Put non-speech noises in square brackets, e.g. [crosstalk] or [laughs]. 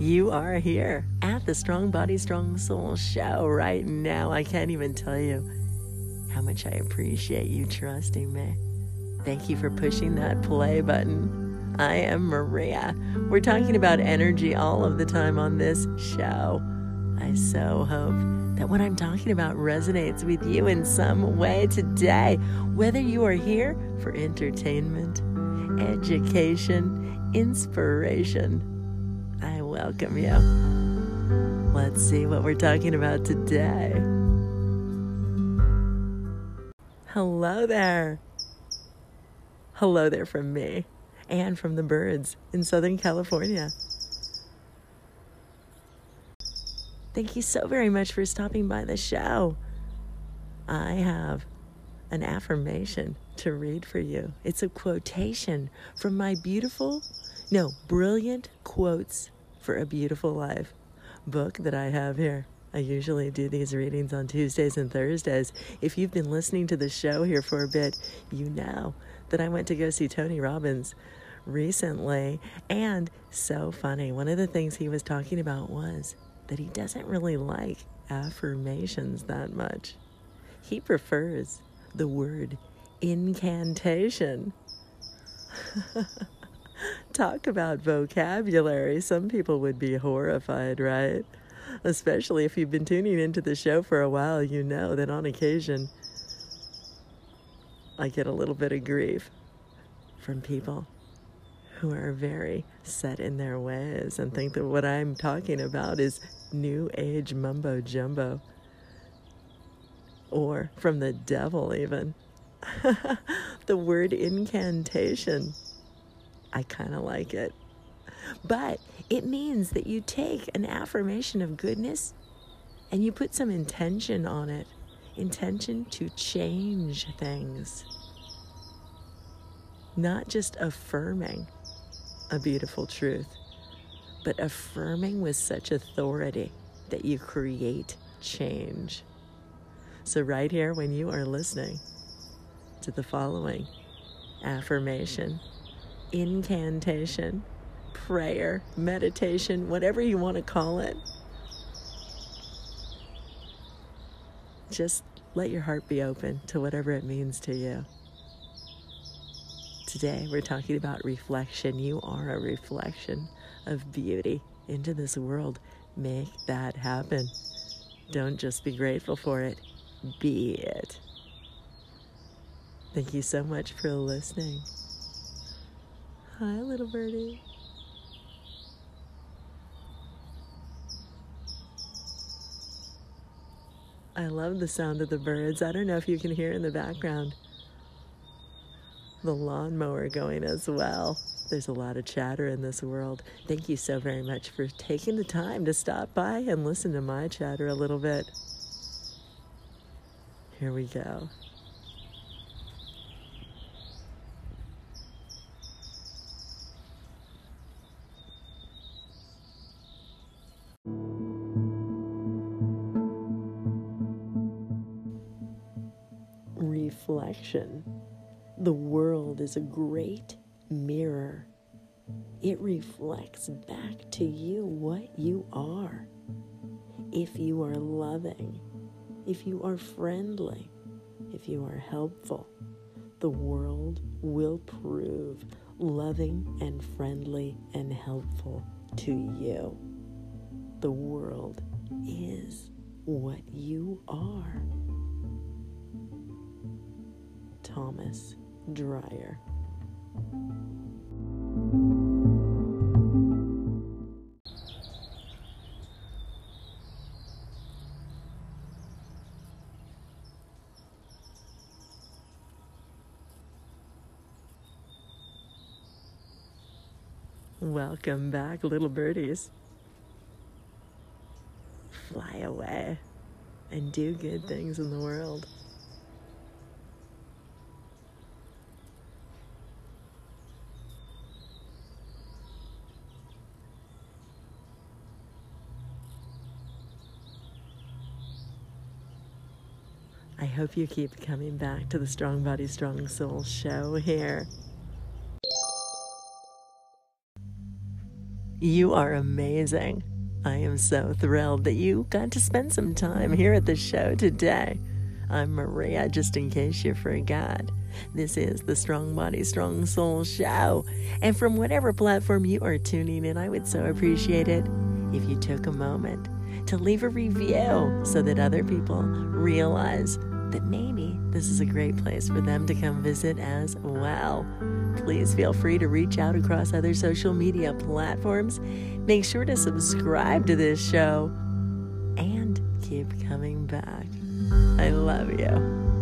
You are here at the Strong Body, Strong Soul show right now. I can't even tell you how much I appreciate you trusting me. Thank you for pushing that play button. I am Maria. We're talking about energy all of the time on this show. I so hope that what I'm talking about resonates with you in some way today, whether you are here for entertainment, education, inspiration. Welcome you. Let's see what we're talking about today. Hello there. Hello there from me and from the birds in Southern California. Thank you so very much for stopping by the show. I have an affirmation to read for you. It's a quotation from my beautiful, no, brilliant quotes for a beautiful life book that I have here. I usually do these readings on Tuesdays and Thursdays. If you've been listening to the show here for a bit, you know that I went to go see Tony Robbins recently. And so funny, one of the things he was talking about was that he doesn't really like affirmations that much. He prefers the word incantation. [laughs] Talk about vocabulary. Some people would be horrified, right? Especially if you've been tuning into the show for a while, you know that on occasion I get a little bit of grief from people who are very set in their ways and think that what I'm talking about is new age mumbo jumbo or from the devil, even. [laughs] the word incantation. I kind of like it. But it means that you take an affirmation of goodness and you put some intention on it intention to change things. Not just affirming a beautiful truth, but affirming with such authority that you create change. So, right here, when you are listening to the following affirmation, incantation, prayer, meditation, whatever you want to call it, just let your heart be open to whatever it means to you. Today, we're talking about reflection. You are a reflection of beauty into this world. Make that happen. Don't just be grateful for it, be it. Thank you so much for listening. Hi, little birdie. I love the sound of the birds. I don't know if you can hear in the background the lawnmower going as well. There's a lot of chatter in this world. Thank you so very much for taking the time to stop by and listen to my chatter a little bit. Here we go. Reflection. The world is a great mirror. It reflects back to you what you are. If you are loving, if you are friendly, if you are helpful, the world will prove loving and friendly and helpful to you. The world is what you are. Thomas Dreier. Welcome back, little birdies. Fly away and do good things in the world. I hope you keep coming back to the Strong Body, Strong Soul show here. You are amazing. I am so thrilled that you got to spend some time here at the show today. I'm Maria, just in case you forgot. This is the Strong Body, Strong Soul Show. And from whatever platform you are tuning in, I would so appreciate it if you took a moment to leave a review so that other people realize that maybe this is a great place for them to come visit as well. Please feel free to reach out across other social media platforms. Make sure to subscribe to this show and keep coming back. I love you.